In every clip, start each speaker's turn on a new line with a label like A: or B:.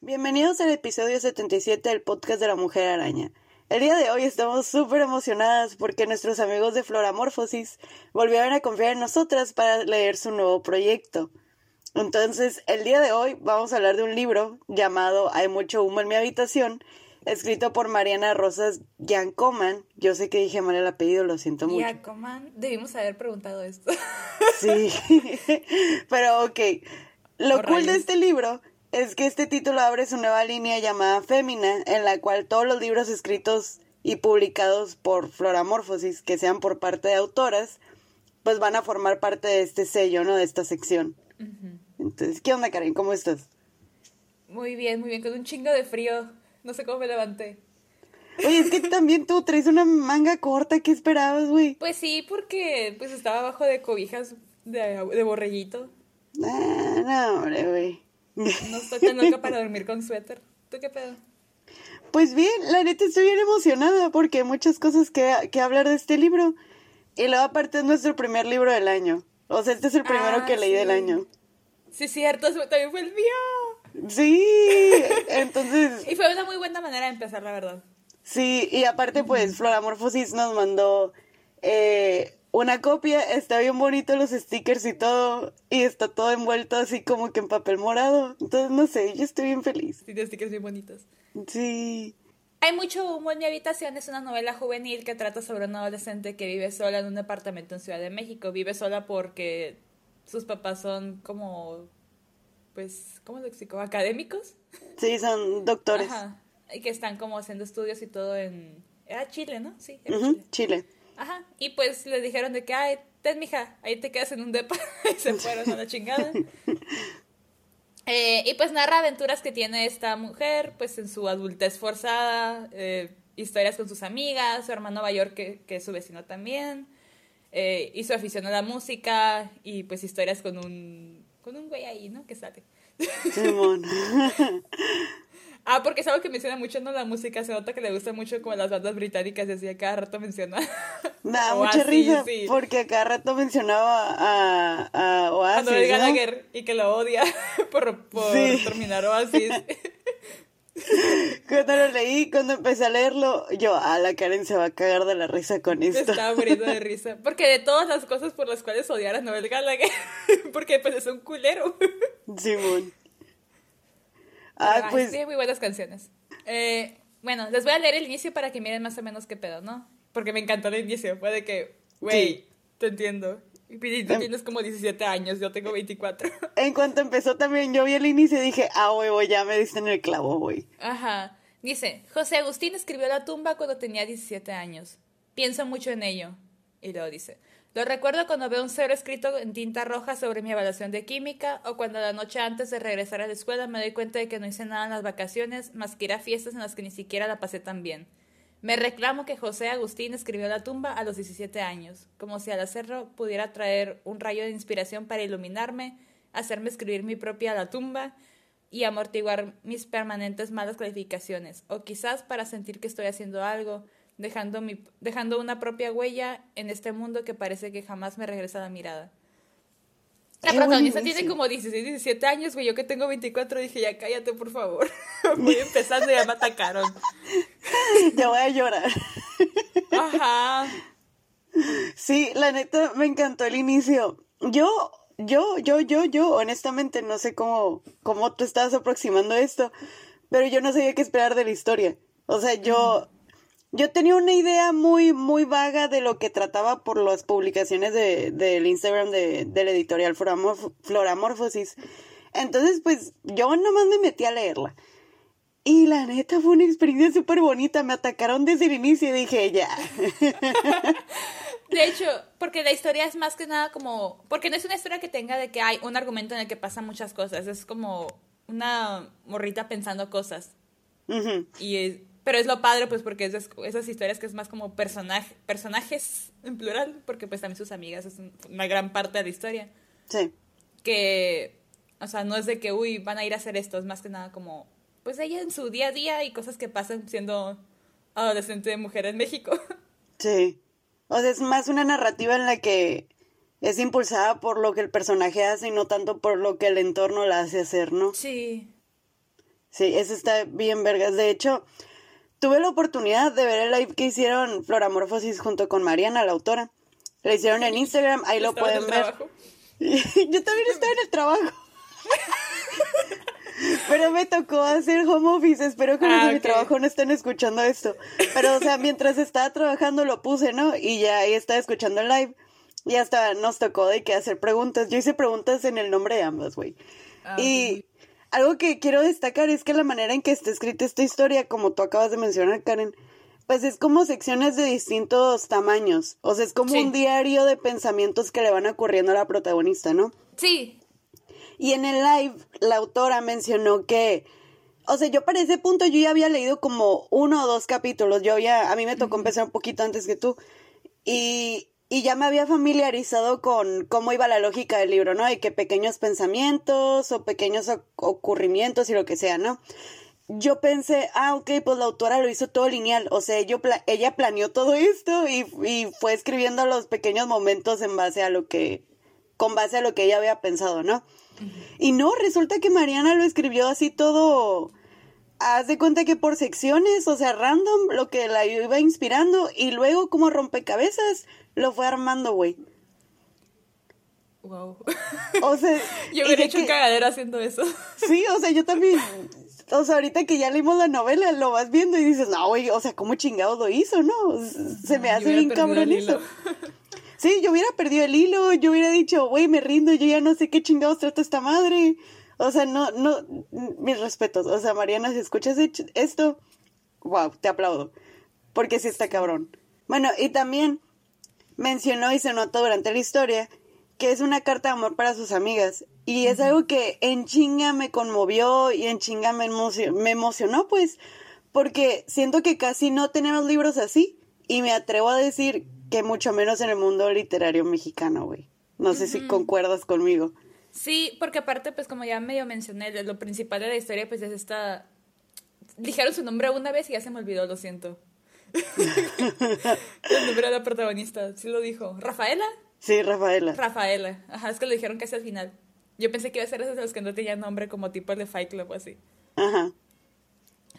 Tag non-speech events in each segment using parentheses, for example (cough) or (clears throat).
A: Bienvenidos al episodio 77 del podcast de la Mujer Araña. El día de hoy estamos súper emocionadas porque nuestros amigos de Floramorfosis volvieron a confiar en nosotras para leer su nuevo proyecto. Entonces, el día de hoy vamos a hablar de un libro llamado Hay mucho humo en mi habitación, escrito por Mariana Rosas Giancoman. Yo sé que dije mal el apellido, lo siento mucho.
B: Giancoman, debimos haber preguntado esto.
A: Sí, (laughs) pero ok. Lo cool de este libro es que este título abre su nueva línea llamada Fémina, en la cual todos los libros escritos y publicados por Floramorfosis, que sean por parte de autoras, pues van a formar parte de este sello, ¿no? De esta sección. Entonces, ¿qué onda, Karen? ¿Cómo estás?
B: Muy bien, muy bien, con un chingo de frío. No sé cómo me levanté.
A: Oye, es que (laughs) también tú traes una manga corta, ¿qué esperabas, güey?
B: Pues sí, porque pues estaba abajo de cobijas de, de borreguito.
A: Ah, no, hombre, güey.
B: No estoy tan loca para dormir con suéter. ¿Tú qué pedo?
A: Pues bien, la neta estoy bien emocionada porque hay muchas cosas que, que hablar de este libro. Y luego aparte es nuestro primer libro del año. O sea, este es el primero
B: Ah,
A: que leí del año.
B: Sí, cierto, también fue el mío.
A: Sí, entonces, (laughs)
B: Y fue una muy buena manera de empezar, la verdad.
A: sí, y aparte pues Floramorfosis nos mandó eh, una copia, está bien bonito los stickers y todo, y está todo envuelto así como que en papel morado. Entonces, no sé, yo estoy bien feliz.
B: Sí, tiene stickers bien bonitos.
A: Sí.
B: Hay mucho humo en mi habitación es una novela juvenil que trata sobre una adolescente que vive sola en un departamento en Ciudad de México. Vive sola porque sus papás son como, pues, ¿cómo lo explico? Académicos.
A: Sí, son doctores.
B: Ajá. Y que están como haciendo estudios y todo en... Era Chile, ¿no? Sí, era Chile.
A: Chile.
B: Ajá. Y pues le dijeron de que, ay, ten, mija, ahí te quedas en un depa. (laughs) y se fueron a la chingada. (laughs) Eh, y pues narra aventuras que tiene esta mujer, pues en su adultez forzada, eh, historias con sus amigas, su hermano mayor que, que es su vecino también, eh, y su afición a la música, y pues historias con un, con un güey ahí, ¿no? Que sale. (laughs) Ah, porque es algo que menciona mucho, ¿no? La música, se nota que le gusta mucho como las bandas británicas, y así a cada rato menciona. (laughs) Oasis,
A: mucha risa
B: sí.
A: porque a cada rato mencionaba a, a
B: a
A: Oasis,
B: Noel
A: ¿no?
B: Gallagher y que lo odia (laughs) por, por
A: Sí.
B: terminar Oasis. (laughs)
A: Cuando lo leí, cuando empecé a leerlo, yo, a la Karen se va a cagar de la risa con
B: Me
A: esto.
B: estaba muriendo de (laughs) risa. Porque de todas las cosas por las cuales odiar a Noel Gallagher, (laughs) porque pues es un culero.
A: Simón. Ah, pues,
B: Tiene muy buenas canciones. Eh, bueno, les voy a leer el inicio para que miren más o menos qué pedo, ¿no? Porque me encantó el inicio. Fue de que, güey,
A: Sí.
B: te entiendo. Y tú
A: Em-
B: tienes como 17 años, yo tengo 24. (laughs)
A: en cuanto empezó también, yo vi el inicio y dije, ah, huevo, ya me diste en el clavo, güey.
B: Ajá. Dice, José Agustín escribió La tumba cuando tenía 17 años. Pienso mucho en ello. Y luego dice, lo recuerdo cuando veo un cero escrito en tinta roja sobre mi evaluación de química o cuando la noche antes de regresar a la escuela me doy cuenta de que no hice nada en las vacaciones más que ir a fiestas en las que ni siquiera la pasé tan bien. Me reclamo que José Agustín escribió La tumba a los 17 años, como si al hacerlo pudiera traer un rayo de inspiración para iluminarme, hacerme escribir mi propia La tumba y amortiguar mis permanentes malas calificaciones, o quizás para sentir que estoy haciendo algo, dejando, mi, dejando una propia huella en este mundo que parece que jamás me regresa la mirada. La protagonista tiene como 16, 17 años, güey. Yo que tengo 24 dije, ya cállate, por favor. (laughs) Voy empezando y ya me atacaron. (laughs)
A: Ya voy a llorar.
B: Ajá.
A: Sí, la neta, me encantó el inicio. Yo, yo, yo, yo, yo, honestamente, no sé cómo, cómo tú estabas aproximando esto, pero yo no sabía qué esperar de la historia. O sea, yo, yo tenía una idea muy, muy vaga de lo que trataba por las publicaciones de, del Instagram de, del editorial Floramorf- Floramorfosis. Entonces, pues, yo nomás me metí a leerla. Y la neta fue una experiencia súper bonita. Me atacaron desde el inicio y dije, ya.
B: De hecho, porque la historia es más que nada como. Porque no es una historia que tenga de que hay un argumento en el que pasan muchas cosas. Es como una morrita pensando cosas. Y es- pero es lo padre, pues, porque es esas historias que es más como personaje, personajes en plural, porque pues también sus amigas es un- una gran parte de la historia.
A: Sí.
B: Que, o sea, no es de que, uy, van a ir a hacer esto, es más que nada como pues ella en su día a día y cosas que pasan siendo adolescente de mujer en México. (laughs)
A: Sí. O sea, es más una narrativa en la que es impulsada por lo que el personaje hace y no tanto por lo que el entorno la hace hacer, ¿no?
B: Sí.
A: Sí, eso está bien vergas. De hecho, tuve la oportunidad de ver el live que hicieron Floramorfosis junto con Mariana, la autora. Lo hicieron en Instagram, ahí lo pueden ver. (laughs) Yo también estaba en el trabajo. (laughs) Pero me tocó hacer home office. Espero que los de ah, mi trabajo no estén escuchando esto. Pero, o sea, mientras estaba trabajando lo puse, ¿no? Y ya ahí estaba escuchando el live. Y hasta nos tocó de que hacer preguntas. Yo hice preguntas en el nombre de ambas, güey. Ah, y algo que quiero destacar es que la manera en que está escrita esta historia, como tú acabas de mencionar, Karen, pues es como secciones de distintos tamaños. O sea, es como un diario de pensamientos que le van ocurriendo a la protagonista, ¿no?
B: Sí.
A: Y en el live, la autora mencionó que, o sea, yo para ese punto yo ya había leído como uno o dos capítulos. Yo ya, a mí me tocó empezar un poquito antes que tú. Y, y ya me había familiarizado con cómo iba la lógica del libro, ¿no? Y que pequeños pensamientos o pequeños ocurrimientos y lo que sea, ¿no? Yo pensé, ah, ok, pues la autora lo hizo todo lineal, o sea, yo ella planeó todo (laughs) esto y, y fue escribiendo los pequeños momentos en base a lo que, con base a lo que ella había pensado, ¿no? Y no, resulta que Mariana lo escribió así todo, haz de cuenta que por secciones, o sea, random, lo que la iba inspirando y luego como rompecabezas lo fue armando, güey.
B: Wow.
A: O sea, (laughs)
B: yo hubiera hecho un cagadero haciendo eso. (laughs)
A: Sí, o sea, yo también. O sea, ahorita que ya leímos la novela, lo vas viendo y dices, no, güey, o sea, ¿cómo chingados lo hizo, no? Se me hace bien cabrón eso. (laughs) Sí, yo hubiera perdido el hilo, yo hubiera dicho, güey, me rindo, yo ya no sé qué chingados trata esta madre. O sea, no, no, mis respetos. O sea, Mariana, si escuchas esto, wow, te aplaudo. Porque sí está cabrón. Bueno, y también mencionó y se notó durante la historia que es una carta de amor para sus amigas. Y es algo que en chinga me conmovió y en chinga me, me emocionó, pues, porque siento que casi no tenemos libros así. Y me atrevo a decir que mucho menos en el mundo literario mexicano, güey. No sé si concuerdas conmigo.
B: Sí, porque aparte, pues como ya medio mencioné, lo principal de la historia, pues es esta... Dijeron su nombre una vez y ya se me olvidó, lo siento. (laughs) el nombre de la protagonista, sí lo dijo. ¿Rafaela?
A: Sí, Rafaela.
B: Rafaela. Ajá, es que lo dijeron casi al final. Yo pensé que iba a ser esos de los que no tenían nombre como tipo el de Fight Club o así.
A: Ajá.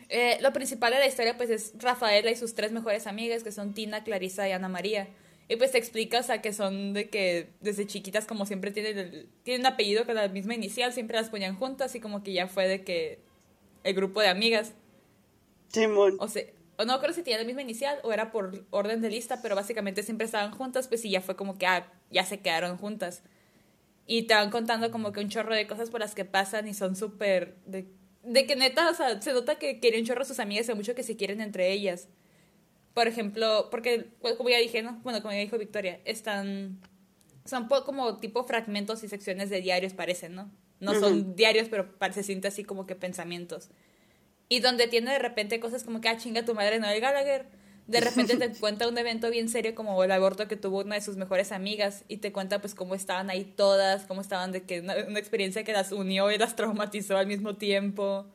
B: Eh, lo principal de la historia pues es Rafaela y sus tres mejores amigas que son Tina, Clarisa y Ana María. Y pues te explica, o sea, que son de que desde chiquitas como siempre tienen, tienen un apellido con la misma inicial, siempre las ponían juntas y como que ya fue de que el grupo de amigas.
A: Simón.
B: O sea, o no creo si tenía la misma inicial o era por orden de lista, pero básicamente siempre estaban juntas, pues y ya fue como que ah, ya se quedaron juntas. Y te van contando como que un chorro de cosas por las que pasan y son súper... De, de, que neta, o sea, se nota que quieren chorro a sus amigas y mucho que se quieren entre ellas. Por ejemplo, porque, pues, como ya dije, ¿no? Bueno, como ya dijo Victoria, están... Son como tipo fragmentos y secciones de diarios, parecen, ¿no? No son diarios, pero se siente así como que pensamientos. Y donde tiene de repente cosas como que, ah, chinga tu madre, Noel Gallagher. De repente te (laughs) cuenta un evento bien serio como el aborto que tuvo una de sus mejores amigas y te cuenta pues cómo estaban ahí todas, cómo estaban de que una, experiencia que las unió y las traumatizó al mismo tiempo.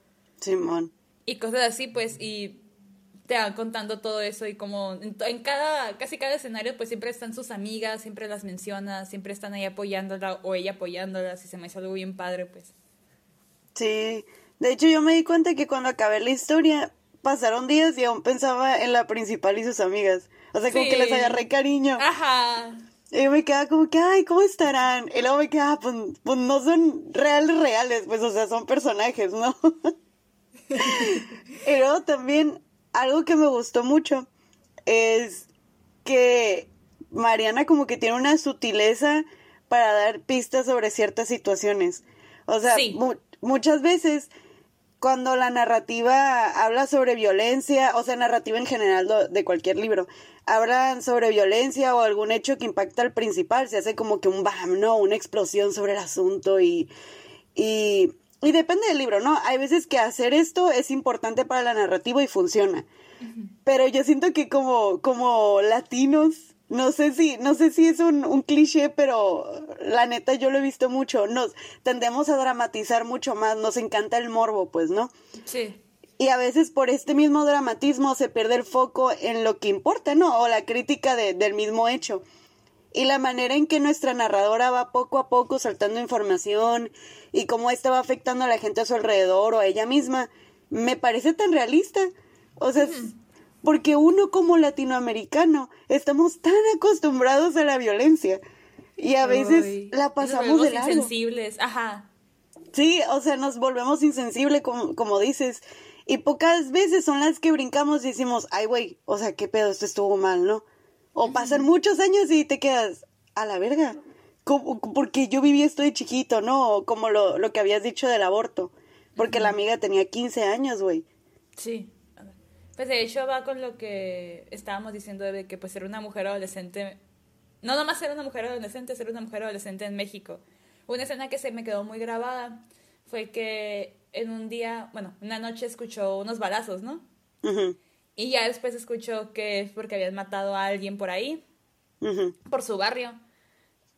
A: Simón.
B: Y cosas así, pues, y te van contando todo eso y como en, en, cada, casi cada escenario pues siempre están sus amigas, siempre las menciona, siempre están ahí apoyándola o ella apoyándolas y se me hizo algo bien padre pues.
A: Sí, de hecho, yo me di cuenta que cuando acabé la historia, pasaron días y aún pensaba en la principal y sus amigas. O sea, como que les agarré cariño.
B: Ajá.
A: Y yo me quedaba como que, ay, ¿cómo estarán? Y luego me quedaba, pues, pues no son reales, reales, pues, o sea, son personajes, ¿no? (laughs) y luego también, algo que me gustó mucho es que Mariana como que tiene una sutileza para dar pistas sobre ciertas situaciones. O sea, muchas veces cuando la narrativa habla sobre violencia, o sea, narrativa en general de cualquier libro, hablan sobre violencia o algún hecho que impacta al principal, se hace como que un bam, ¿no? Una explosión sobre el asunto y, y, y depende del libro, ¿no? Hay veces que hacer esto es importante para la narrativa y funciona. Pero yo siento que como, como latinos, No sé si, no sé si es un, un, cliché, pero la neta yo lo he visto mucho. Nos tendemos a dramatizar mucho más, nos encanta el morbo, pues, ¿no?
B: Sí.
A: Y a veces por este mismo dramatismo se pierde el foco en lo que importa, ¿no? O la crítica de, del mismo hecho. Y la manera en que nuestra narradora va poco a poco saltando información y cómo esta va afectando a la gente a su alrededor o a ella misma, me parece tan realista. O sea, porque uno como latinoamericano estamos tan acostumbrados a la violencia y a veces la pasamos de
B: largo. insensibles, ajá.
A: Sí, o sea, nos volvemos insensibles, como, como dices. Y pocas veces son las que brincamos y decimos, ay, güey, o sea, qué pedo, esto estuvo mal, ¿no? O pasan muchos años y te quedas, a la verga. Porque yo viví esto de chiquito, ¿no? Como lo, lo que habías dicho del aborto. Porque la amiga tenía 15 años, güey.
B: Sí. Pues de hecho va con lo que estábamos diciendo de que pues ser una mujer adolescente, no nomás ser una mujer adolescente, ser una mujer adolescente en México. Una escena que se me quedó muy grabada fue que en un día, bueno, una noche escuchó unos balazos, ¿no? Y ya después escuchó que es porque habían matado a alguien por ahí, por su barrio.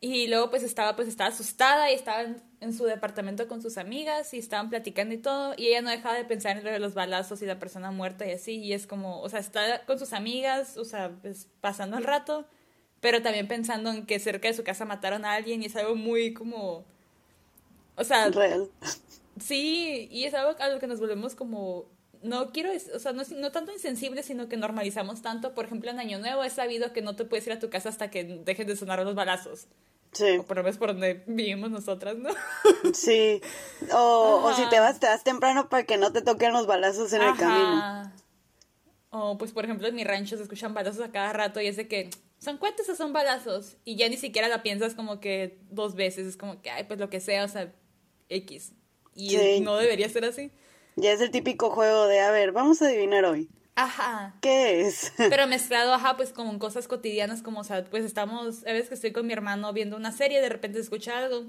B: Y luego pues estaba, pues estaba asustada y estaba en, su departamento con sus amigas y estaban platicando y todo. Y ella no dejaba de pensar en lo de los balazos y la persona muerta y así. Y es como, o sea, está con sus amigas, o sea, pues pasando el rato, pero también pensando en que cerca de su casa mataron a alguien y es algo muy como... O sea...
A: Real.
B: Sí, y es algo a lo que nos volvemos como no quiero, o sea, no, no tanto insensibles, sino que normalizamos tanto. Por ejemplo, en Año Nuevo he sabido que no te puedes ir a tu casa hasta que dejen de sonar los balazos.
A: Sí.
B: O por lo menos por donde vivimos nosotras, ¿no? (laughs)
A: Sí. O, o, si te vas, te vas temprano para que no te toquen los balazos en el camino.
B: O pues, por ejemplo, en mi rancho se escuchan balazos a cada rato y es de que, ¿son cuentos o son balazos? Y ya ni siquiera la piensas como que dos veces. Es como que, ay, pues lo que sea, o sea, X. Y no debería ser así.
A: Ya es el típico juego de, a ver, vamos a adivinar hoy.
B: Ajá.
A: ¿Qué es? (laughs)
B: Pero mezclado, ajá, pues como cosas cotidianas, como, o sea, pues estamos, a veces que estoy con mi hermano viendo una serie, de repente escucha algo,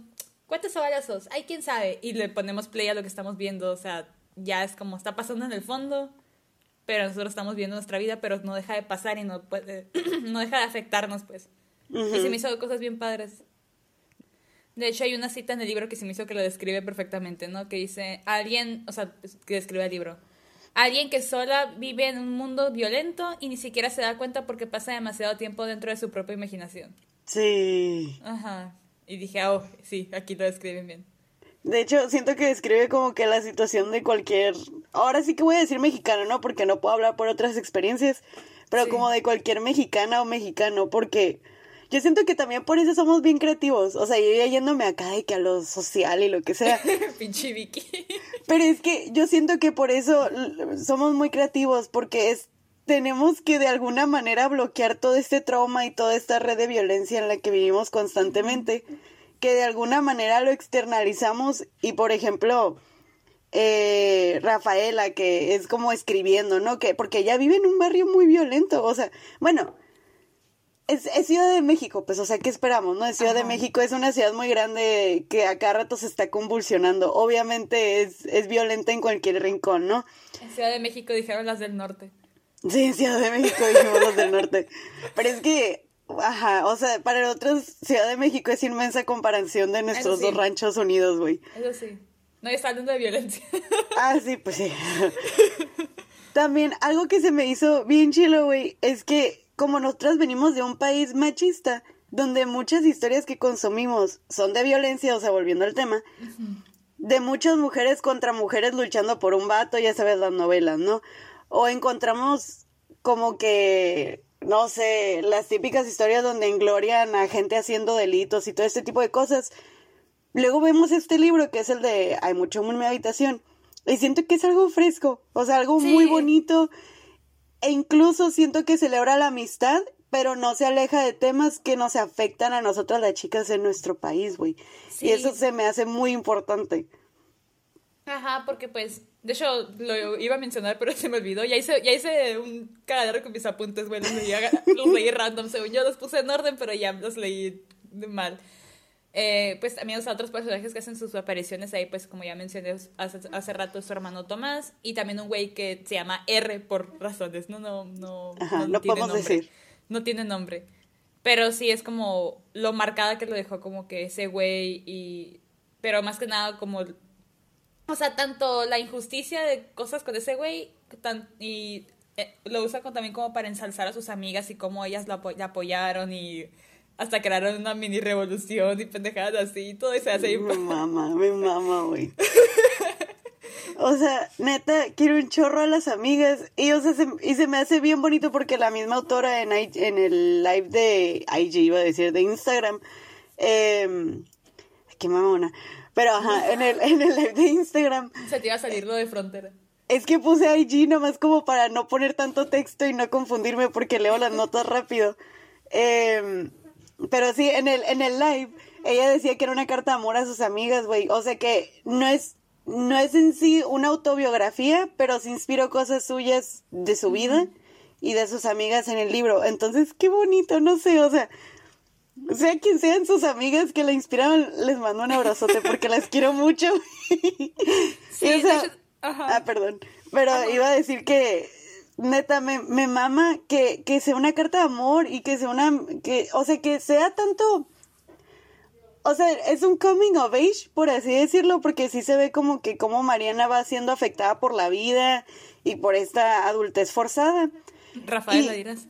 B: ¿cuántos balazos? Ay, quién sabe. Y le ponemos play a lo que estamos viendo, o sea, ya es como está pasando en el fondo, pero nosotros estamos viendo nuestra vida, pero no deja de pasar y no puede, (clears throat) no deja de afectarnos, pues. Y se me hizo cosas bien padres. De hecho, hay una cita en el libro que se me hizo que lo describe perfectamente, ¿no? Que dice, alguien, o sea, pues, que describe el libro, alguien que sola vive en un mundo violento y ni siquiera se da cuenta porque pasa demasiado tiempo dentro de su propia imaginación.
A: Sí.
B: Ajá. Y dije, oh, sí, aquí lo describen bien.
A: De hecho, siento que describe como que la situación de cualquier... Ahora sí que voy a decir mexicano, ¿no? Porque no puedo hablar por otras experiencias, pero como de cualquier mexicana o mexicano, porque yo siento que también por eso somos bien creativos. O sea, yo ya yéndome acá de que a lo social y lo que sea. (laughs)
B: Pinche Vicky. (laughs)
A: Pero es que yo siento que por eso somos muy creativos, porque es tenemos que de alguna manera bloquear todo este trauma y toda esta red de violencia en la que vivimos constantemente, que de alguna manera lo externalizamos y por ejemplo, eh, Rafaela, que es como escribiendo, ¿no? Que, porque ella vive en un barrio muy violento, o sea, bueno, es, Ciudad de México, pues, o sea, ¿qué esperamos, no? Es Ciudad de México es una ciudad muy grande que a cada rato se está convulsionando. Obviamente es, es violenta en cualquier rincón, ¿no?
B: En Ciudad de México dijeron las del norte.
A: Sí, en Ciudad de México dijimos las del norte. Pero es que, ajá, o sea, para nosotros Ciudad de México es inmensa comparación de nuestros dos ranchos unidos, güey.
B: Eso sí. No está hablando de violencia. (laughs)
A: Ah, sí, pues sí. También algo que se me hizo bien chilo, güey, es que como nosotras venimos de un país machista, donde muchas historias que consumimos son de violencia, o sea, volviendo al tema, de muchas mujeres contra mujeres luchando por un vato, ya sabes las novelas, ¿no? O encontramos como que, no sé, las típicas historias donde englorian a gente haciendo delitos y todo este tipo de cosas. Luego vemos este libro que es el de Hay mucho en mi habitación. Y siento que es algo fresco, o sea, algo muy bonito e incluso siento que celebra la amistad, pero no se aleja de temas que nos afectan a nosotras las chicas en nuestro país, güey. Y eso se me hace muy importante.
B: Ajá, porque pues, de hecho, lo iba a mencionar, pero (laughs) se me olvidó. Ya hice, ya hice un cagadero con mis apuntes, güey. Los leí, los leí (laughs) random, según yo los puse en orden, pero ya los leí mal. Eh, pues también los otros personajes que hacen sus apariciones ahí, pues como ya mencioné hace, hace rato, su hermano Tomás y también un güey que se llama R por razones, no, no, no,
A: no, podemos decir.
B: No tiene nombre. Pero sí es como lo marcada que lo dejó como que ese güey y... Pero más que nada como... O sea, tanto la injusticia de cosas con ese güey tan, y eh, lo usa también como para ensalzar a sus amigas y cómo ellas lo apoyaron y hasta crearon una mini revolución y pendejadas así y todo y se hace.
A: Mi mamá, mi mamá, güey. O sea, neta, quiero un chorro a las amigas. Y, o sea, se, y se me hace bien bonito porque la misma autora en, en el live de IG, iba a decir, de Instagram. Eh, qué mamona. Pero ajá, en el, en el live de Instagram.
B: Se te iba a salir lo de frontera.
A: Es que puse IG nomás como para no poner tanto texto y no confundirme porque leo las notas rápido. Eh, pero sí, en el, en el live, ella decía que era una carta de amor a sus amigas, güey. O sea que no es no es en sí una autobiografía, pero se inspiró cosas suyas de su vida y de sus amigas en el libro. Entonces, qué bonito, no sé, o sea, sea quien sean sus amigas que la inspiraron, les mando un abrazote porque las quiero mucho. sí, (laughs) o sea, ah, perdón, pero iba a decir que neta me, me mama que, que sea una carta de amor y que sea una, que, o sea, que sea tanto o sea, es un coming of age, por así decirlo, porque sí se ve como que como Mariana va siendo afectada por la vida y por esta adultez forzada.
B: Rafael, la dirás.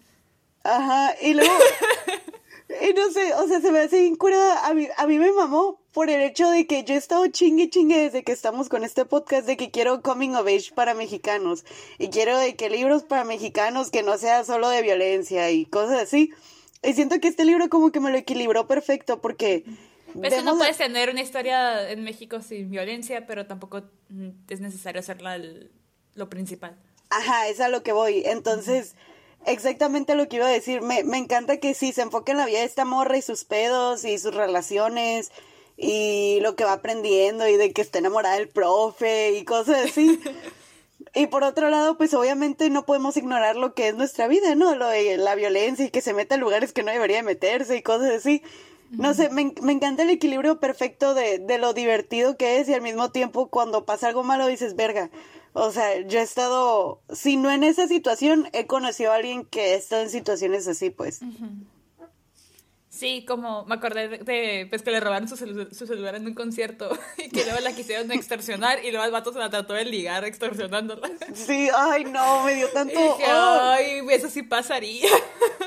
A: Ajá, y luego, (laughs) y no sé, o sea, se me hace incurada, a mí, a mí me mamó por el hecho de que yo he estado chingue chingue desde que estamos con este podcast de que quiero coming of age para mexicanos y quiero de que libros para mexicanos que no sea solo de violencia y cosas así. Y siento que este libro como que me lo equilibró perfecto porque
B: pues no puedes tener una historia en México sin violencia, pero tampoco es necesario hacerla lo principal.
A: Ajá, es a lo que voy. Entonces, exactamente lo que iba a decir. Me, me encanta que sí se enfoque en la vida de esta morra y sus pedos y sus relaciones y lo que va aprendiendo y de que está enamorada del profe y cosas así. (laughs) y por otro lado, pues obviamente no podemos ignorar lo que es nuestra vida, ¿no? Lo de la violencia y que se meta en lugares que no debería meterse y cosas así. No sé, me, me, encanta el equilibrio perfecto de, de, lo divertido que es y al mismo tiempo cuando pasa algo malo dices, verga. O sea, yo he estado, si no en esa situación, he conocido a alguien que está en situaciones así, pues.
B: Sí, como me acordé de, pues que le robaron su, su, celular en un concierto (laughs) y que luego la quisieron extorsionar y luego el vato se la trató de ligar extorsionándola.
A: Sí, ay no, me dio tanto...
B: ay, eso sí pasaría.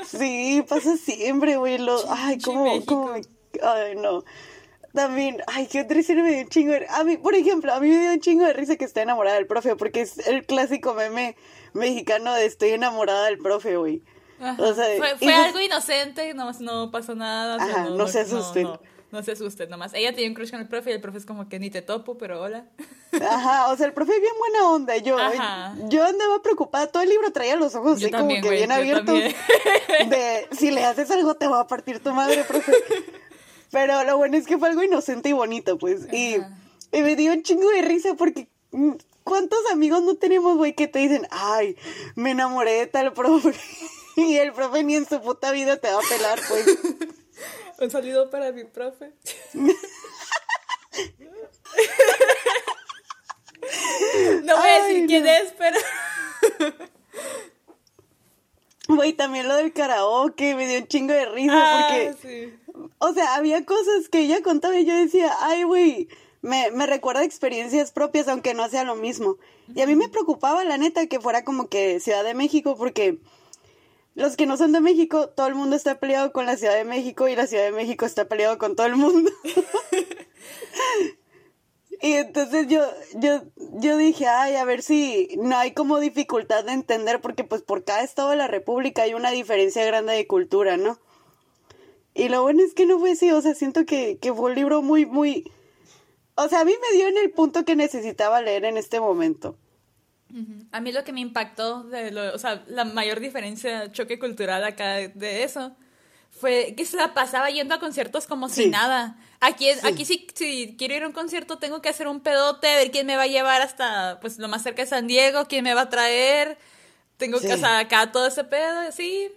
A: Sí, pasa siempre, güey, lo... Ay, cómo, cómo... Ay, no. También, ay, qué triste me dio un chingo de... A mí, por ejemplo, a mí me dio un chingo de risa que está enamorada del profe, porque es el clásico meme mexicano de estoy enamorada del profe, güey
B: fue, algo inocente, no, no pasó nada.
A: no, se asusten.
B: No, se asusten nomás. Ella tenía un crush con el profe y el profe es como que ni te topo, pero hola.
A: Ajá, o sea, el profe es bien buena onda. Yo, yo andaba preocupada, todo el libro traía los ojos así como que bien abiertos. De si le haces algo te va a partir tu madre, profe. (laughs) Pero lo bueno es que fue algo inocente y bonito, pues. Y, y, me dio un chingo de risa porque mm, ¿cuántos amigos no tenemos, güey, que te dicen, ay, me enamoré de tal profe? (laughs) Y el profe ni en su puta vida te va a pelar, pues. (laughs)
B: Un saludo para mi profe. no voy a decir quién es, pero.
A: Güey, también lo del karaoke me dio un chingo de risa ah, porque. O sea, había cosas que ella contaba y yo decía, ay, güey, me, me recuerda experiencias propias, aunque no sea lo mismo. Y a mí me preocupaba, la neta, que fuera como que Ciudad de México, porque los que no son de México, todo el mundo está peleado con la Ciudad de México y la Ciudad de México está peleado con todo el mundo. (laughs) y entonces yo, yo, yo dije, ay, a ver si no hay como dificultad de entender, porque pues por cada estado de la República hay una diferencia grande de cultura, ¿no? Y lo bueno es que no fue así, o sea, siento que, que fue un libro muy, muy... O sea, a mí me dio en el punto que necesitaba leer en este momento.
B: A mí lo que me impactó, de lo, o sea, la mayor diferencia, choque cultural acá de eso, fue que se la pasaba yendo a conciertos como si nada. Aquí, aquí sí, si quiero ir a un concierto tengo que hacer un pedote, ver quién me va a llevar hasta pues lo más cerca de San Diego, quién me va a traer. Tengo que, o acá todo ese pedo, sí.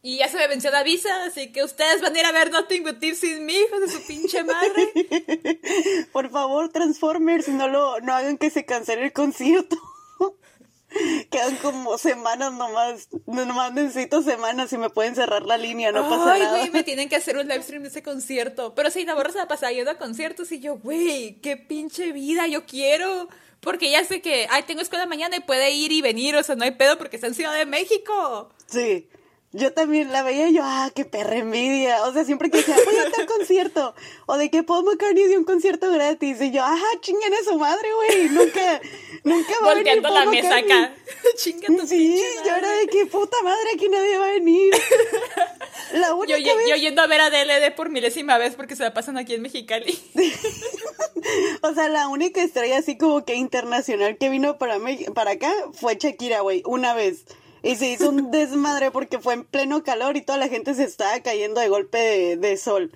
B: Y ya se me venció la visa, así que ustedes van a ir a ver Nothing But Tears sin mi hijo de su pinche madre. (laughs)
A: Por favor, Transformers, no lo, no hagan que se cancele el concierto. (laughs) Quedan como semanas nomás. Nomás necesito semanas y me pueden cerrar la línea, no pasa
B: Ay,
A: nada.
B: güey, me tienen que hacer un live stream de ese concierto. Pero sí, la borra se la pasaba yendo a conciertos y yo, güey, qué pinche vida, yo quiero. Porque ya sé que, ay, tengo escuela mañana y puede ir y venir, o sea, no hay pedo porque está en Ciudad de México.
A: Sí. Yo también la veía y yo, ah, qué perra envidia. O sea, siempre que decía, voy a tal concierto. O de que Paul McCartney dio un concierto gratis. Y yo, ajá, chinguen a su madre, güey. Nunca, nunca va a venir
B: Volteando la
A: Paul
B: mesa acá. (laughs) Chinga
A: Sí, yo era de que puta madre, aquí nadie va a venir. (laughs) La única
B: Yo, yo,
A: vez,
B: yo yendo a ver a DLD por milésima vez porque se la pasan aquí en Mexicali. (laughs)
A: o sea, la única estrella así como que internacional que vino para, Me- para acá fue Shakira, güey, una vez. Y se hizo un desmadre porque fue en pleno calor y toda la gente se estaba cayendo de golpe de, de sol.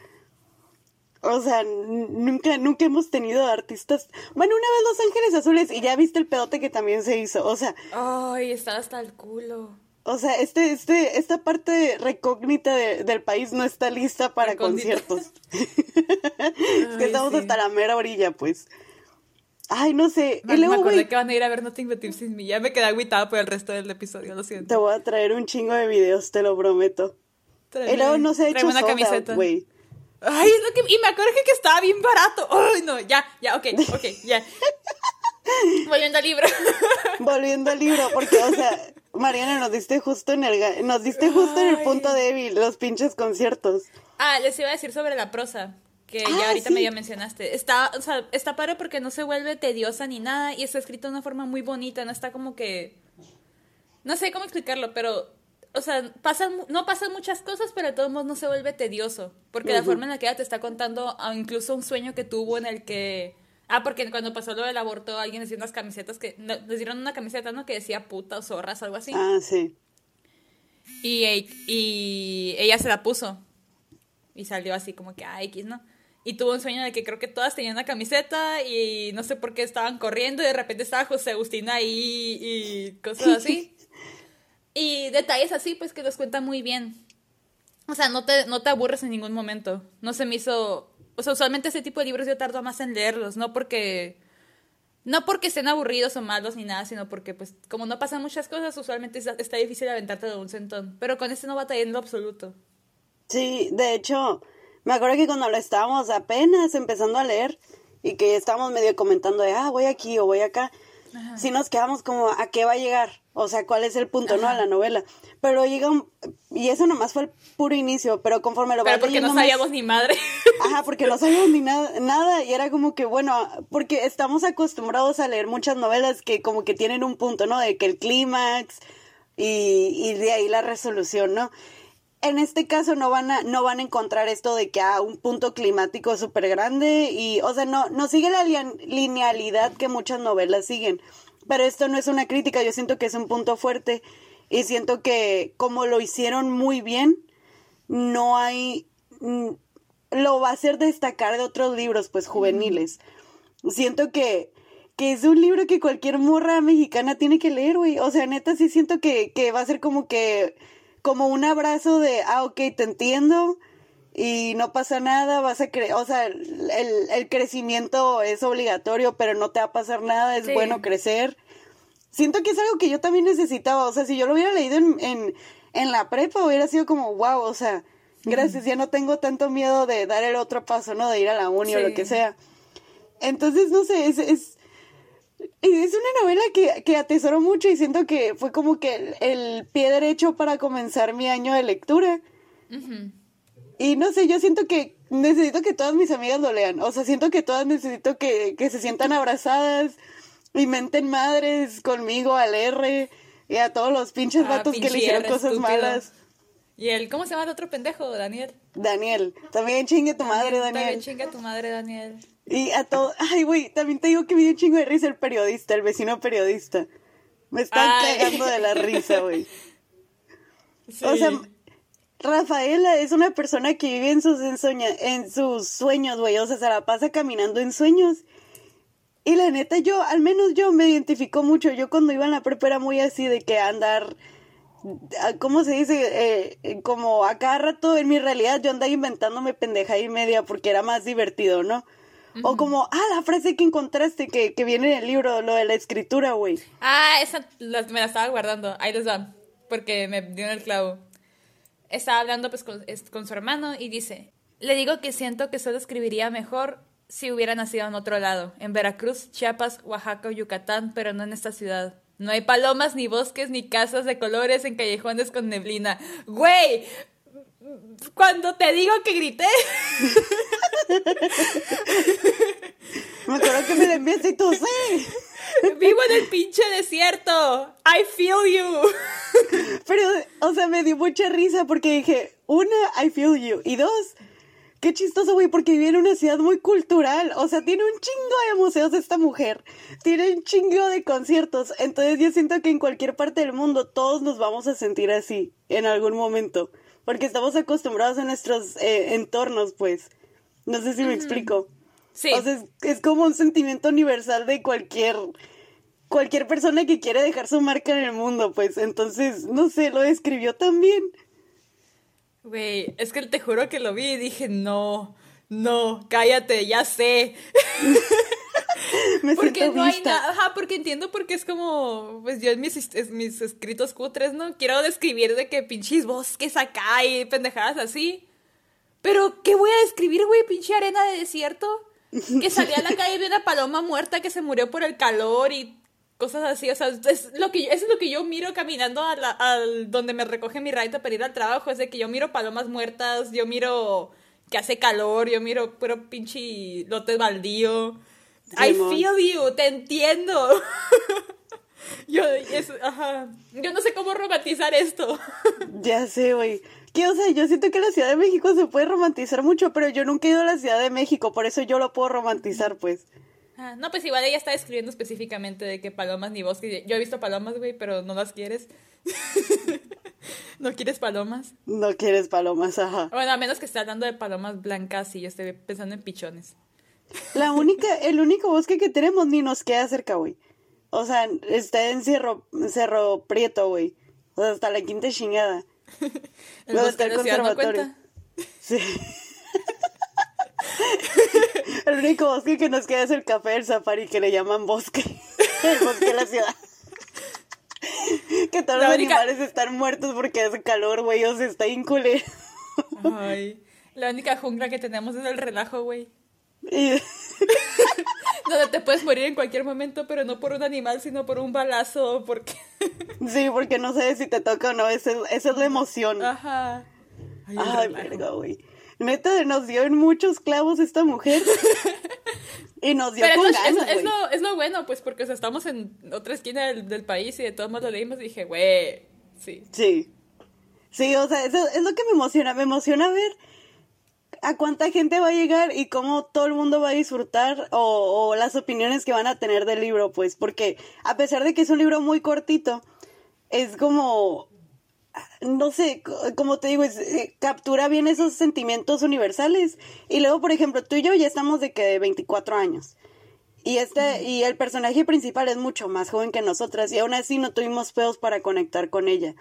A: O sea, nunca, nunca hemos tenido artistas. Bueno, una vez Los Ángeles Azules y ya viste el pedote que también se hizo. O sea,
B: Ay, está hasta el culo.
A: o sea, este, este, esta parte recógnita de- del país no está lista para conciertos. (laughs) es que
B: Ay,
A: estamos
B: sí.
A: hasta la mera orilla, pues. Ay, no sé.
B: Me,
A: y luego,
B: me acordé que van a ir a ver Nothing But Thieves sin mí. Ya me quedé agüitada por el resto del episodio, lo siento.
A: te voy a traer un chingo de videos, te lo prometo. Y luego no se ha hecho
B: una camiseta. Ay, es lo que... Y me acuerdo que, estaba bien barato. Ay, no, ya, ya, ok, ok, ya. (laughs) Volviendo al libro. (laughs)
A: Volviendo al libro, porque, o sea, Mariana, nos diste justo en el, nos diste justo en el punto débil, los pinches conciertos.
B: Ah, les iba a decir sobre la prosa, que
A: Ah,
B: ya ahorita
A: sí.
B: medio mencionaste. Está, o sea, está padre porque no se vuelve tediosa ni nada y está escrito de una forma muy bonita, no está como que... No sé cómo explicarlo, pero... O sea, pasan, no pasan muchas cosas, pero de todos modos no se vuelve tedioso. Porque la forma en la que ella te está contando, ah, incluso un sueño que tuvo en el que... Ah, porque cuando pasó lo del aborto, alguien hacía unas camisetas que... no, les dieron una camiseta, ¿no? Que decía puta o zorras, algo así.
A: Ah, sí.
B: Y, y ella se la puso. Y salió así como que, ah, X, ¿no? Y tuvo un sueño de que creo que todas tenían una camiseta y no sé por qué estaban corriendo y de repente estaba José Agustín ahí y cosas así. (laughs) y detalles así, pues que los cuenta muy bien. O sea, no te, no te aburres en ningún momento. No se me hizo... O sea, usualmente ese tipo de libros yo tardo más en leerlos, no porque... No porque estén aburridos o malos ni nada, sino porque, pues, como no pasan muchas cosas, usualmente está, difícil aventarte de un centón. Pero con este no batallé en lo absoluto.
A: Sí, de hecho, me acuerdo que cuando lo estábamos apenas empezando a leer y que estábamos medio comentando de, ah, voy aquí o voy acá, sí nos quedamos como, ¿a qué va a llegar? O sea, ¿cuál es el punto, no? A la novela. Pero llega un... Y eso nomás fue el puro inicio, pero conforme lo
B: Pero porque no
A: leyendo más-
B: sabíamos ni madre. (laughs)
A: Ajá, porque no sabíamos ni nada, nada y era como que, bueno, porque estamos acostumbrados a leer muchas novelas que como que tienen un punto, ¿no? De que el clímax y, y de ahí la resolución, ¿no? En este caso no van a, no van a encontrar esto de que a un punto climático súper grande y, o sea, no, no sigue la linealidad que muchas novelas siguen. Pero esto no es una crítica, yo siento que es un punto fuerte y siento que como lo hicieron muy bien, no hay mm, lo va a hacer destacar de otros libros pues juveniles. Siento que que es un libro que cualquier morra mexicana tiene que leer, güey. O sea, neta sí siento que, que va a ser como que como un abrazo de, ah, ok, te entiendo y no pasa nada, vas a creer, o sea, el, el- crecimiento es obligatorio, pero no te va a pasar nada, es
B: Sí.
A: bueno crecer. Siento que es algo que yo también necesitaba, o sea, si yo lo hubiera leído en, en, en la prepa hubiera sido como, wow, o sea, gracias, ya no tengo tanto miedo de dar el otro paso, ¿no? De ir a la uni o lo que sea. Entonces, no sé, es, es, es una novela que, que atesoro mucho y siento que fue como que el, el pie derecho para comenzar mi año de lectura. Y no sé, yo siento que necesito que todas mis amigas lo lean. O sea, siento que todas necesito que, que se sientan abrazadas y menten madres conmigo al R y a todos los pinches
B: Ah,
A: vatos que le hicieron
B: R,
A: cosas
B: estúpido.
A: malas.
B: Y el, ¿cómo se llama el otro pendejo? Daniel.
A: Daniel, también chingue tu madre,
B: También
A: Daniel.
B: chinga tu madre, Daniel.
A: Y a todo, ay, güey, también te digo que me dio un chingo de risa el periodista, el vecino periodista. Me están
B: Ay.
A: cagando de la risa, güey.
B: Sí. (laughs)
A: O sea, Rafaela es una persona que vive en sus, ensoña- en sus sueños, güey. O sea, se la pasa caminando en sueños. Y la neta, yo, al menos yo me identifico mucho. Yo cuando iba en la prepa era muy así de que andar, ah, ¿cómo se dice? Eh, eh, como a cada rato en mi realidad yo andaba inventándome pendeja y media porque era más divertido, ¿no? O como, ah, la frase que encontraste que, que viene en el libro, lo de la escritura, güey.
B: Ah, esa la- me la estaba guardando. Ahí les va. Porque me dio en el clavo. Estaba hablando pues con, es- con su hermano y dice, le digo que siento que solo escribiría mejor si hubiera nacido en otro lado, en Veracruz, Chiapas, Oaxaca o Yucatán, pero no en esta ciudad. No hay palomas, ni bosques, ni casas de colores en callejones con neblina. Güey, cuando te digo que grité,
A: Me acuerdo que me la enviaste y tú, sí.
B: vivo en el pinche desierto. I feel you.
A: Pero, o sea, me dio mucha risa porque dije, una, I feel you. Y dos, qué chistoso, güey, porque vive en una ciudad muy cultural. O sea, tiene un chingo de museos esta mujer. Tiene un chingo de conciertos. Entonces yo siento que en cualquier parte del mundo todos nos vamos a sentir así en algún momento. Porque estamos acostumbrados a nuestros eh, entornos, pues. No sé si me explico.
B: Sí.
A: O sea, es, es como un sentimiento universal de cualquier cualquier persona que quiere dejar su marca en el mundo, pues. Entonces, no sé, lo describió también.
B: Güey, es que te juro que lo vi y dije, no, no, cállate, ya sé. (laughs) (laughs)
A: Me
B: Porque no hay
A: vista.
B: nada, ajá, porque entiendo porque es como, pues yo en mis, mis escritos cutres, ¿no? Quiero describir de que pinches bosques acá y pendejadas así. Pero, ¿qué voy a describir, güey? Pinche arena de desierto. Que (laughs) salí a la calle y vi una paloma muerta que se murió por el calor y cosas así. O sea, es lo que, eso es lo que yo miro caminando a la- al donde me recoge mi raita para ir al trabajo. Es de que yo miro palomas muertas, yo miro que hace calor, yo miro puro pinche lote baldío. I feel you, te entiendo. (laughs) yo, es- ajá. yo no sé cómo romantizar esto. (laughs)
A: Ya sé, güey. Que, o sea, yo siento que la Ciudad de México se puede romantizar mucho, pero yo nunca he ido a la Ciudad de México, por eso yo lo puedo romantizar, pues.
B: Ah, no, pues igual ella está describiendo específicamente de que palomas ni bosques. Yo he visto palomas, güey, pero no las quieres. (laughs) ¿No quieres palomas?
A: No quieres palomas, ajá.
B: Bueno, a menos que esté hablando de palomas blancas y yo esté pensando en pichones.
A: La única, el único bosque que tenemos ni nos queda cerca, güey. O sea, está en Cerro, Cerro Prieto, güey. O sea, hasta la quinta chingada. (laughs)
B: El
A: Luego está el conservatorio. Sí. (laughs) El único bosque que nos queda es el café del safari que le llaman bosque. (laughs) El bosque de la ciudad. Que todos
B: La
A: los
B: única-
A: animales están muertos porque hace calor, güey. O sea, está inculé.
B: Ay, la única jungla que tenemos es el relajo, güey. (laughs) Donde te puedes morir en cualquier momento, pero no por un animal, sino por un balazo porque... (laughs)
A: Sí, porque no sabes si te toca o no. Esa es, es la emoción.
B: Ajá. Ay,
A: Ay, verga, güey. Neta, nos dio en muchos clavos esta mujer. (laughs) Y nos dio
B: Pero
A: con
B: es, lo, es-
A: ganas,
B: es
A: güey.
B: lo, es lo bueno, pues, porque o sea, estamos en otra esquina del, del país y de todos modos lo leímos y dije, güey, sí.
A: Sí. Sí, o sea, eso es lo que me emociona. Me emociona ver a cuánta gente va a llegar y cómo todo el mundo va a disfrutar o, o las opiniones que van a tener del libro, pues, porque a pesar de que es un libro muy cortito, es como, no sé, co- como te digo, es, eh, captura bien esos sentimientos universales. Y luego, por ejemplo, tú y yo ya estamos de que de 24 años. Y este, y el personaje principal es mucho más joven que nosotras, y aún así no tuvimos pedos para conectar con ella.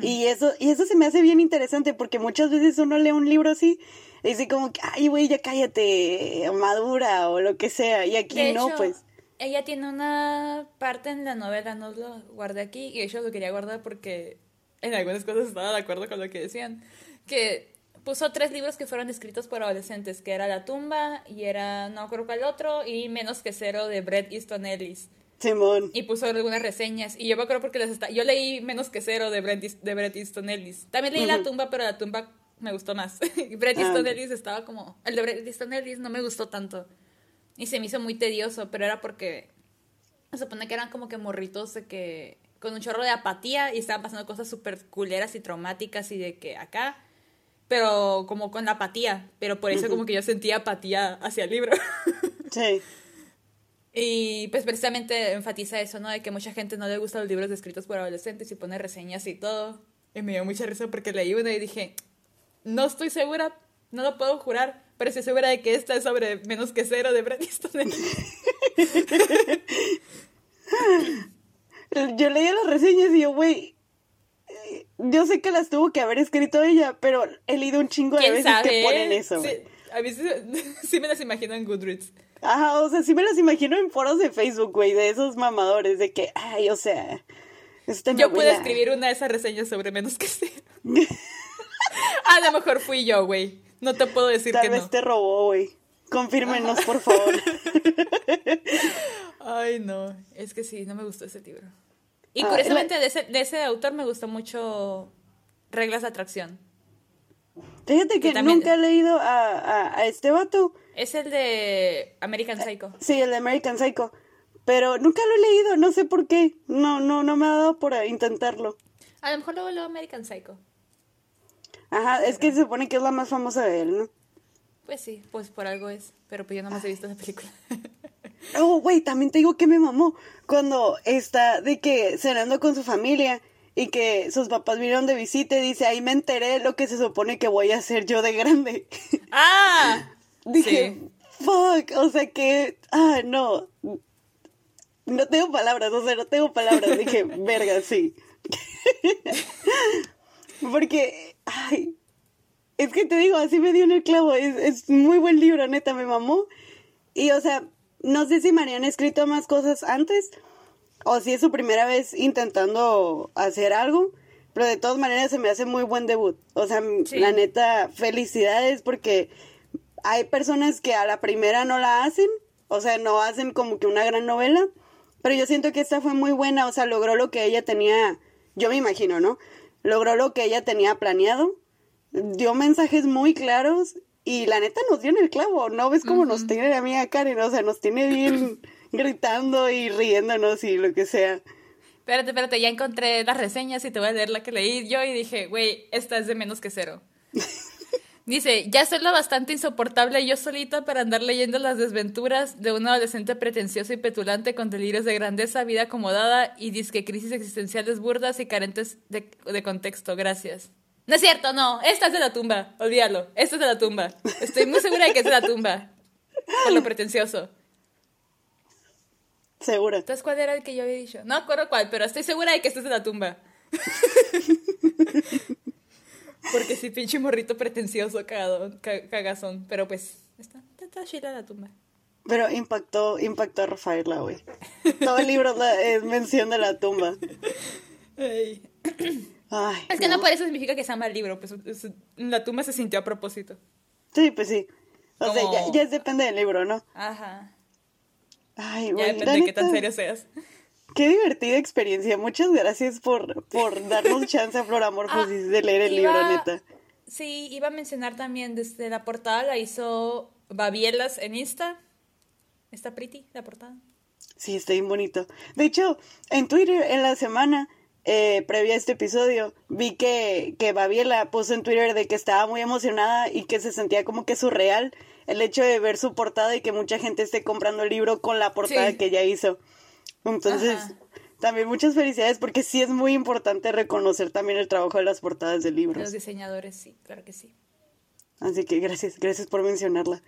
A: Y eso, y eso se me hace bien interesante, porque muchas veces uno lee un libro así, y dice como que, ay güey, ya cállate, madura, o lo que sea, y aquí
B: De
A: no,
B: hecho,
A: pues.
B: Ella tiene una parte en la novela, no lo guardé aquí, y hecho lo quería guardar porque en algunas cosas estaba de acuerdo con lo que decían. Que puso tres libros que fueron escritos por adolescentes, que era La tumba, y era no creo cuál otro, y Menos que cero de Bret Easton Ellis.
A: Simón.
B: Y puso algunas reseñas. Y yo me acuerdo porque las está... Yo leí Menos que cero de Bret, de Bret Easton Ellis. También leí La tumba, pero La tumba me gustó más. (laughs) Y Bret
A: Ah.
B: Easton Ellis estaba como... El de Bret Easton Ellis no me gustó tanto. Y se me hizo muy tedioso, pero era porque... Se supone que eran como que morritos de que... Con un chorro de apatía y estaban pasando cosas súper culeras y traumáticas y de que acá... Pero como con la apatía. Pero por eso como que yo sentía apatía hacia el libro. (laughs)
A: Sí.
B: Y pues precisamente enfatiza eso, ¿no? De que mucha gente no le gustan los libros escritos por adolescentes y pone reseñas y todo. Y me dio mucha risa porque leí uno y dije, no estoy segura, no lo puedo jurar, pero estoy segura de que esta es sobre menos que cero de Bret (laughs) Easton. (laughs)
A: Yo leía las reseñas y yo, güey, eh, yo sé que las tuvo que haber escrito ella, pero he leído un chingo de
B: ¿Quién
A: veces
B: sabe?
A: que ponen eso,
B: Sí,
A: güey.
B: A mí sí, (laughs) sí me las imagino en Goodreads.
A: Ajá, o sea, sí me las imagino en foros de Facebook, güey, de esos mamadores, de que, ay, o sea, esta
B: Yo pude
A: novela-
B: escribir una de esas reseñas sobre menos que cero. (laughs) A lo mejor fui yo, güey. No te puedo decir
A: Tal
B: que
A: vez
B: no.
A: te robó, güey. Confírmenos, por favor. (laughs)
B: Ay, no. Es que sí, no me gustó ese libro. Y
A: Ah,
B: curiosamente, de, ese, de ese autor me gustó mucho Reglas de Atracción.
A: Fíjate que
B: también-
A: nunca he leído a, a, a este vato.
B: Es el de American Psycho.
A: Sí, el de American Psycho. Pero nunca lo he leído, no sé por qué. No, no, no me ha dado por intentarlo.
B: A lo mejor luego leo American Psycho.
A: Ajá, es que se supone que es la más famosa de él, ¿no?
B: Pues sí, pues por algo es. Pero pues yo no más he visto esa película. (laughs)
A: Oh, güey, también te digo que me mamó cuando está de que cenando con su familia y que sus papás vinieron de visita y dice, ahí me enteré lo que se supone que voy a hacer yo de grande. (laughs)
B: ¡Ah!
A: Dije,
B: Sí.
A: fuck, o sea que, ah, no. No tengo palabras, o sea, no tengo palabras. Dije, (laughs) verga, sí. (laughs) Porque, ay, es que te digo, así me dio en el clavo. Es, es muy buen libro, neta, me mamó. Y, o sea, no sé si me habían escrito más cosas antes o si es su primera vez intentando hacer algo. Pero de todas maneras se me hace muy buen debut. O sea,
B: Sí.
A: la neta, felicidades porque hay personas que a la primera no la hacen. O sea, no hacen como que una gran novela. Pero yo siento que esta fue muy buena. O sea, logró lo que ella tenía. Yo me imagino, ¿no? Logró lo que ella tenía planeado. Dio mensajes muy claros. Y la neta nos dio en el clavo. ¿No ves cómo nos tiene a mí a Karen? O sea, nos tiene bien (laughs) gritando y riéndonos y lo que sea.
B: Espérate, espérate, ya encontré las reseñas y te voy a leer la que leí yo y dije, güey, esta es de menos que cero. Dice, ya soy lo bastante insoportable yo solita para andar leyendo las desventuras de un adolescente pretencioso y petulante con delirios de grandeza, vida acomodada y disque crisis existenciales burdas y carentes de, de contexto. Gracias. No es cierto, no. Esta es de la tumba. Olvídalo. Esta es de la tumba. Estoy muy segura de que es de la tumba. Por lo pretencioso.
A: Segura.
B: Entonces, ¿cuál era el que yo había dicho? No acuerdo cuál, pero estoy segura de que este es de la tumba. (laughs) Porque sí, pinche morrito pretencioso, cagado, ca- cagazón. Pero pues, está, está, chila la tumba.
A: Pero impactó, impactó a Rafaela, güey. Todo el libro es, es mención de la tumba.
B: Ay.
A: Ay,
B: Es que no. por eso significa que se llama el libro, pues es- la tumba se sintió a propósito.
A: Sí, pues sí. O sea, ya, ya depende del libro, ¿no?
B: Ajá.
A: Ay,
B: Ya
A: güey,
B: depende
A: la
B: de qué tan serio seas.
A: Qué divertida experiencia. Muchas gracias por, por darnos (laughs) chance a Floramorfosis
B: Ah,
A: de leer el
B: iba-
A: libro, neta.
B: Sí, iba a mencionar también desde la portada, la hizo Babielas en Insta. Está pretty la portada.
A: Sí, está bien bonito. De hecho, en Twitter, en la semana eh, previa a este episodio, vi que, que Babiela puso en Twitter de que estaba muy emocionada y que se sentía como que surreal el hecho de ver su portada y que mucha gente esté comprando el libro con la portada
B: Sí.
A: que ella hizo. Entonces,
B: Ajá.
A: también muchas felicidades porque sí es muy importante reconocer también el trabajo de las portadas de
B: Los
A: libros.
B: diseñadores, sí, claro que sí.
A: Así que gracias, gracias por mencionarla.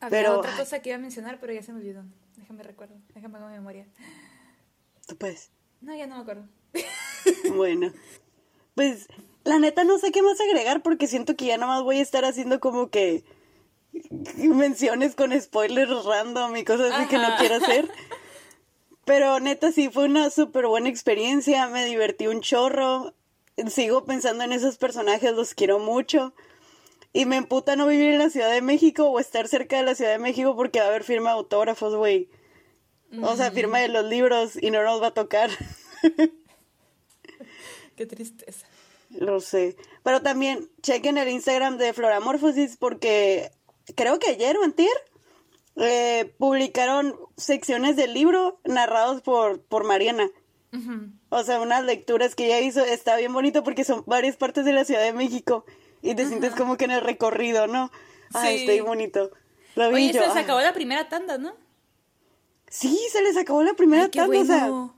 B: Había
A: Pero,
B: otra cosa que iba a mencionar, pero ya se me olvidó. Déjame recuerdo, déjame hago memoria.
A: Tú puedes.
B: No, ya no me acuerdo.
A: Bueno, pues la neta no sé qué más agregar porque siento que ya nomás voy a estar haciendo como que menciones con spoilers random y cosas así que no quiero hacer. (laughs) Pero neta sí fue una súper buena experiencia, me divertí un chorro, sigo pensando en esos personajes, los quiero mucho. Y me emputa no vivir en la Ciudad de México o estar cerca de la Ciudad de México porque va a haber firma de autógrafos, güey. O sea, firma de los libros y no nos va a tocar. (laughs)
B: Qué tristeza.
A: Lo sé. Pero también chequen el Instagram de Floramorfosis porque creo que ayer o antier eh, publicaron secciones del libro narrados por, por Mariana. O sea, unas lecturas que ella hizo. Está bien bonito porque son varias partes de la Ciudad de México y te sientes como que en el recorrido, ¿no? Ay,
B: Sí.
A: está bien bonito. Lo vi
B: Oye,
A: yo,
B: se les acabó la primera tanda, ¿no?
A: Sí, se les acabó la primera
B: Ay, qué
A: tanda, o sea,
B: bueno.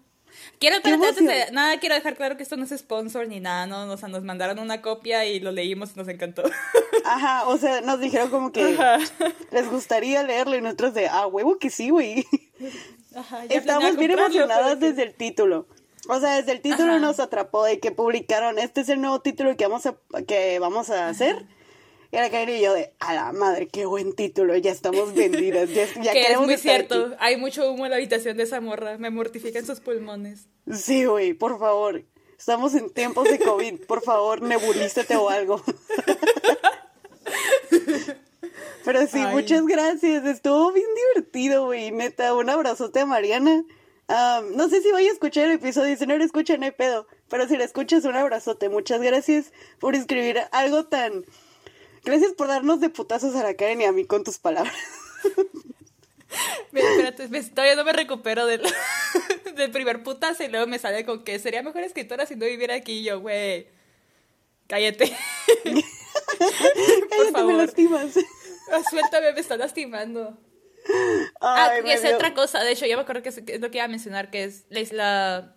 B: Quiero, espérate, de- nada, quiero dejar claro que esto no es sponsor ni nada, ¿no? O sea, nos mandaron una copia y lo leímos y nos encantó. (laughs)
A: Ajá, o sea, nos dijeron como que
B: Ajá.
A: les gustaría leerlo y nosotros de, ah, huevo que sí, güey. Estamos bien emocionadas
B: pero
A: desde el título. O sea, desde el título
B: Ajá.
A: nos atrapó de que publicaron, este es el nuevo título que vamos a, que vamos a hacer. Y la Karen y yo de, a la madre, qué buen título, ya estamos vendidas, ya, (laughs) ya
B: que es
A: queremos
B: muy
A: estar
B: cierto.
A: aquí".
B: Hay mucho humo en la habitación de esa morra. Me mortifican sus pulmones.
A: Sí, güey, por favor. Estamos en tiempos de COVID, por favor, nebulízate o algo. (laughs) (laughs) Pero sí,
B: Ay.
A: muchas gracias. Estuvo bien divertido, güey. Neta, un abrazote a Mariana. Am, no sé si vaya a escuchar el episodio. Si no lo escucha, no hay pedo. Pero si lo escuchas, un abrazote. Muchas gracias por escribir algo tan. Gracias por darnos de putazos a la Karen y a mí con tus palabras. (laughs)
B: Espérate, me- todavía no me recupero del, (laughs) del primer putazo y luego me sale con que sería mejor escritora si no viviera aquí. Y yo, güey, cállate. (laughs)
A: Cállate, me
B: favor.
A: lastimas.
B: Ah, Suéltame, me está lastimando. Ah, y
A: me
B: es
A: dio-
B: otra cosa, de hecho, ya me acuerdo que es, que es lo que iba a mencionar, que es la, la,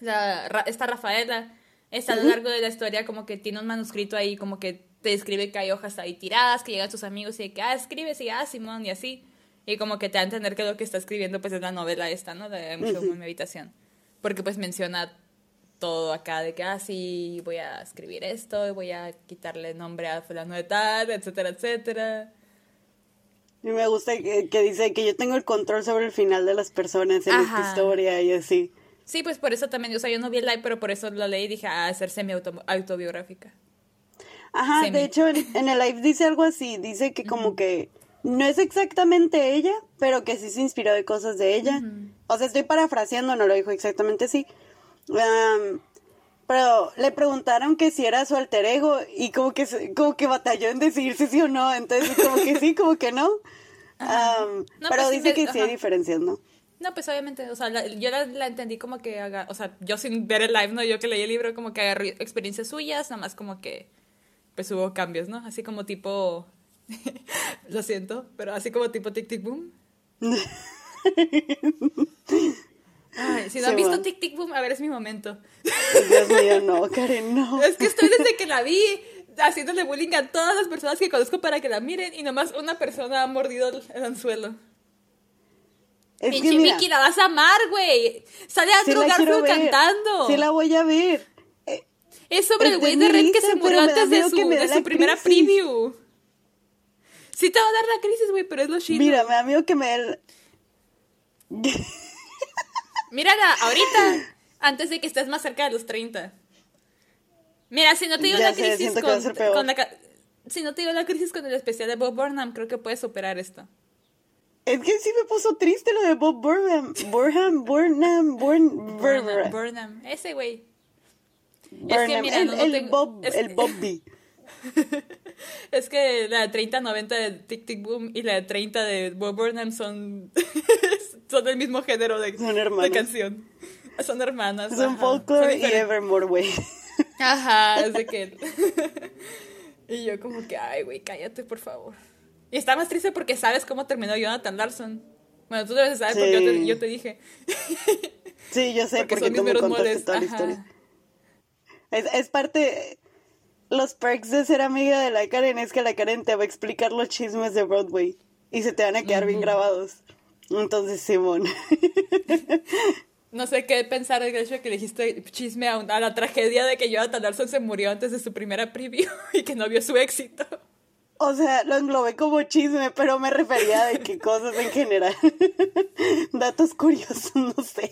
B: la- Ra- esta Rafaela, está a lo largo de la historia como que tiene un manuscrito ahí, como que te describe que hay hojas ahí tiradas, que llegan tus amigos y de que, ah, escribes y ah, Simón, y así. Y como que te da a entender que lo que está escribiendo pues es la novela esta, ¿no? De Mucho humo en mi habitación. Porque pues menciona todo acá de que, ah, sí, voy a escribir esto, voy a quitarle nombre a fulano de tal, etcétera, etcétera.
A: Y me gusta que, que dice que yo tengo el control sobre el final de las personas en esta historia y así.
B: Sí, pues por eso también, o sea, yo no vi el live, pero por eso lo leí y dije, ah, hacer semi autobiográfica.
A: Ajá,
B: Semi.
A: de hecho en, en el live dice algo así, dice que como que no es exactamente ella, pero que sí se inspiró de cosas de ella. O sea, estoy parafraseando, no lo dijo exactamente así. Am, pero le preguntaron que si era su alter ego y como que como que batalló en decidirse sí o no, entonces como que sí, como que no. (laughs) Pero
B: pues
A: dice que sí hay
B: ajá.
A: diferencias, ¿no?
B: No, pues obviamente, o sea, la- yo la, la entendí como que haga, o sea, yo sin ver el live, ¿no? Yo que leí el libro, como que agarré experiencias suyas, nada más como que, pues hubo cambios, ¿no? Así como tipo, (laughs) lo siento, pero así como tipo Tic Tic Boom. (laughs) Ay, si no han visto. Tic Tic Boom, a ver, es mi momento.
A: Dios mío, no, Karen, no. (laughs)
B: Es que estoy desde que la vi haciéndole bullying a todas las personas que conozco para que la miren y nomás una persona ha mordido el, el anzuelo.
A: Es que mira,
B: Vicky, la vas a amar, güey. Sale Andrew
A: sí
B: Garfield cantando.
A: Sí la voy a ver. Eh,
B: Es sobre el güey de Red que se murió antes de su, de primera
A: crisis.
B: preview. Sí te va a dar la crisis, güey, pero es lo chido.
A: Mira, me da miedo que me (laughs)
B: Mírala, ahorita, antes de que estés más cerca de los 30. Mira, si no te dio
A: Ya
B: la
A: sé,
B: crisis
A: que
B: con, la... Si no te dio la crisis con el especial de Bob Burnham, creo que puedes superar esto.
A: Es que sí me puso triste lo de Bob Burnham. Burnham, Burnham, Burn,
B: Burnham,
A: Burnham.
B: Burnham, ese güey.
A: Burnham,
B: mira,
A: el,
B: no, no
A: el
B: tengo-
A: Bob,
B: es-
A: el Bobby. (laughs)
B: Es que la de 30-90 de Tic Tic Boom y la de 30 de Bob Burnham son, son del mismo género de, canción. Son hermanas.
A: Son
B: ajá.
A: folklore
B: Son
A: y. Evermore, güey.
B: Ajá, (laughs) es de que. (laughs) y yo, como que, ay, güey, cállate, por favor. Y está más triste porque sabes cómo terminó Jonathan Larson. Bueno, tú debes saber porque yo te,
A: Sí.
B: yo te dije. (laughs)
A: Sí, yo sé
B: Porque
A: porque,
B: son
A: tú
B: mis
A: me contaste
B: moles.
A: toda la
B: Ajá.
A: historia. Es, es parte... Los perks de ser amiga de la Karen es que la Karen te va a explicar los chismes de Broadway y se te van a quedar bien grabados. Entonces, Simón. (laughs)
B: No sé qué pensar del hecho de que le dijiste chisme a, la tragedia de que Jonathan Larson se murió antes de su primera preview (laughs) y que no vio su éxito.
A: O sea, lo englobé como chisme, pero me refería de qué cosas en general. (laughs) Datos curiosos, no sé.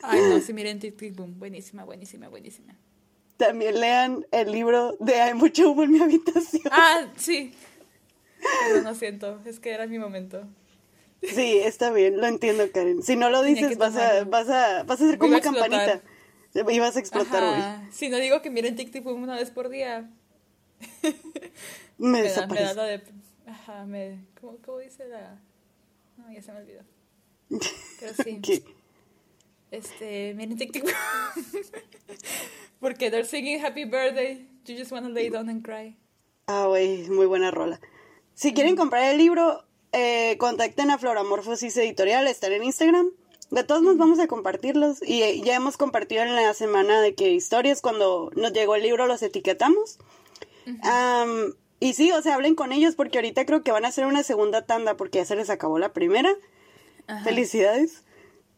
B: Ay, no, sí, miren Tic Boom. Buenísima, buenísima, buenísima.
A: También lean el libro de Hay mucho humo en mi habitación.
B: Ah, sí. Pero no siento, es que era mi momento.
A: Sí, está bien, lo entiendo, Karen. Si no lo dices, vas a, vas a, vas a ser como
B: a
A: campanita. Y vas a explotar.
B: Ajá. Si no digo que miren Boom una vez por día, (laughs)
A: Me
B: me da, me da
A: desaparece.
B: la de... Ajá, me... ¿Cómo, cómo dice la...? No, ya se me olvidó. Pero sí. (laughs)
A: ¿Qué?
B: Este, miren Boom. (laughs) Porque they're singing Happy Birthday. You just wanna lay down and cry.
A: Ah, güey, muy buena rola. Si quieren comprar el libro, eh, contacten a Floramorfosis Editorial, están en Instagram. De todos modos vamos a compartirlos y eh, ya hemos compartido en la semana de que historias cuando nos llegó el libro los etiquetamos. Am, y sí, o sea, hablen con ellos porque ahorita creo que van a hacer una segunda tanda porque ya se les acabó la primera.
B: Ajá.
A: Felicidades.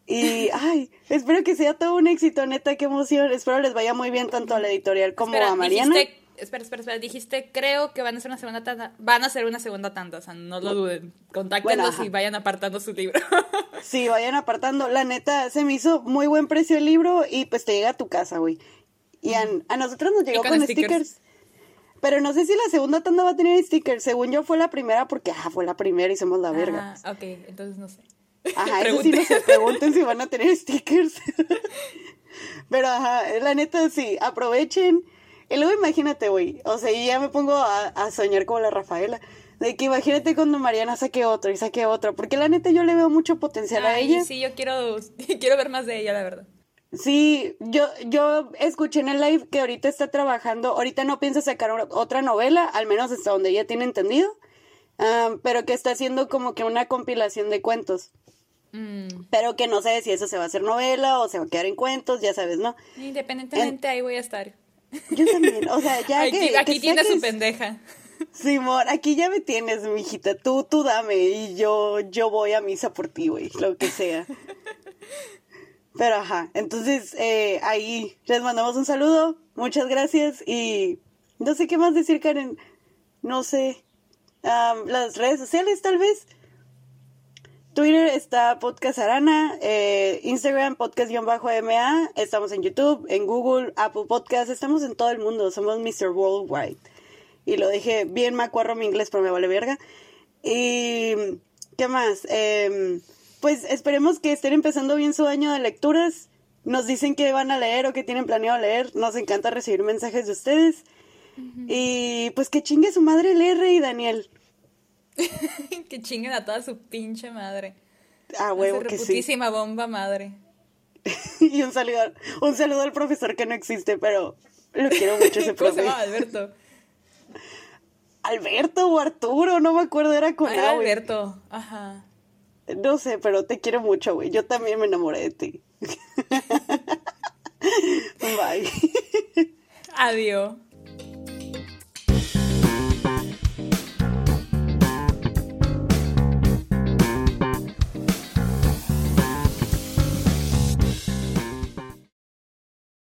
A: Y, (laughs) ay, espero que sea todo un éxito, neta, qué emoción. Espero les vaya muy bien tanto a la editorial como
B: Espera,
A: a Mariana.
B: dijiste espera, espera, espera. Dijiste, creo que van a hacer una segunda tanda. Van a hacer una segunda tanda, o sea, no lo duden. Contáctenlos y vayan apartando su libro. (laughs)
A: sí, vayan apartando. La neta, se me hizo muy buen precio el libro y pues te llega a tu casa, güey. Y a, nosotros nos llegó con, stickers. Pero no sé si la segunda tanda va a tener stickers. Según yo fue la primera porque, ah, fue la primera y somos la verga.
B: Ah, ok, entonces no sé.
A: Ajá, (laughs) eso sí no se pregunten si van a tener stickers. (laughs) Pero ajá, la neta sí, aprovechen. Y luego imagínate, güey, o sea, y ya me pongo a, soñar como la Rafaela. De que imagínate cuando Mariana saque otro y saque otro. Porque la neta yo le veo mucho potencial a ella.
B: Sí, yo quiero, (laughs) quiero ver más de ella, la verdad.
A: Sí, yo, yo escuché en el live que ahorita está trabajando, ahorita no piensa sacar otra novela, al menos hasta donde ella tiene entendido, ah, pero que está haciendo como que una compilación de cuentos. Mm. Pero que no sé si eso se va a hacer novela o se va a quedar en cuentos, ya sabes, ¿no?
B: Independientemente, ahí voy a estar. (laughs)
A: Yo también, o sea, ya
B: aquí,
A: que...
B: Aquí tienes su pendeja.
A: Simón, aquí ya me tienes, mijita, tú, tú dame y yo, yo voy a misa por ti, güey, lo que sea. Pero ajá, entonces eh, ahí les mandamos un saludo, muchas gracias y no sé qué más decir, Karen, no sé, las redes sociales tal vez. Twitter está Podcast Arana, eh, Instagram Podcast-MA, estamos en YouTube, en Google, Apple Podcast, estamos en todo el mundo, somos Mr. Worldwide. Y lo dije bien macuarro mi inglés, pero me vale verga. Y, ¿qué más? Em, pues esperemos que estén empezando bien su año de lecturas. Nos dicen que van a leer o que tienen planeado leer. Nos encanta recibir mensajes de ustedes. Y pues que chingue su madre el y Daniel. (laughs)
B: que chinguen a toda su pinche madre.
A: Ah, huevo que sí.
B: bomba madre. (laughs)
A: y un saludo, un saludo al profesor que no existe, pero lo quiero mucho ese (laughs)
B: ¿Cómo se llama Alberto?
A: Alberto o Arturo, no me acuerdo, era con
B: ah, Alberto, ajá.
A: No sé, pero te quiero mucho, güey. Yo también me enamoré de ti. Bye.
B: Adiós.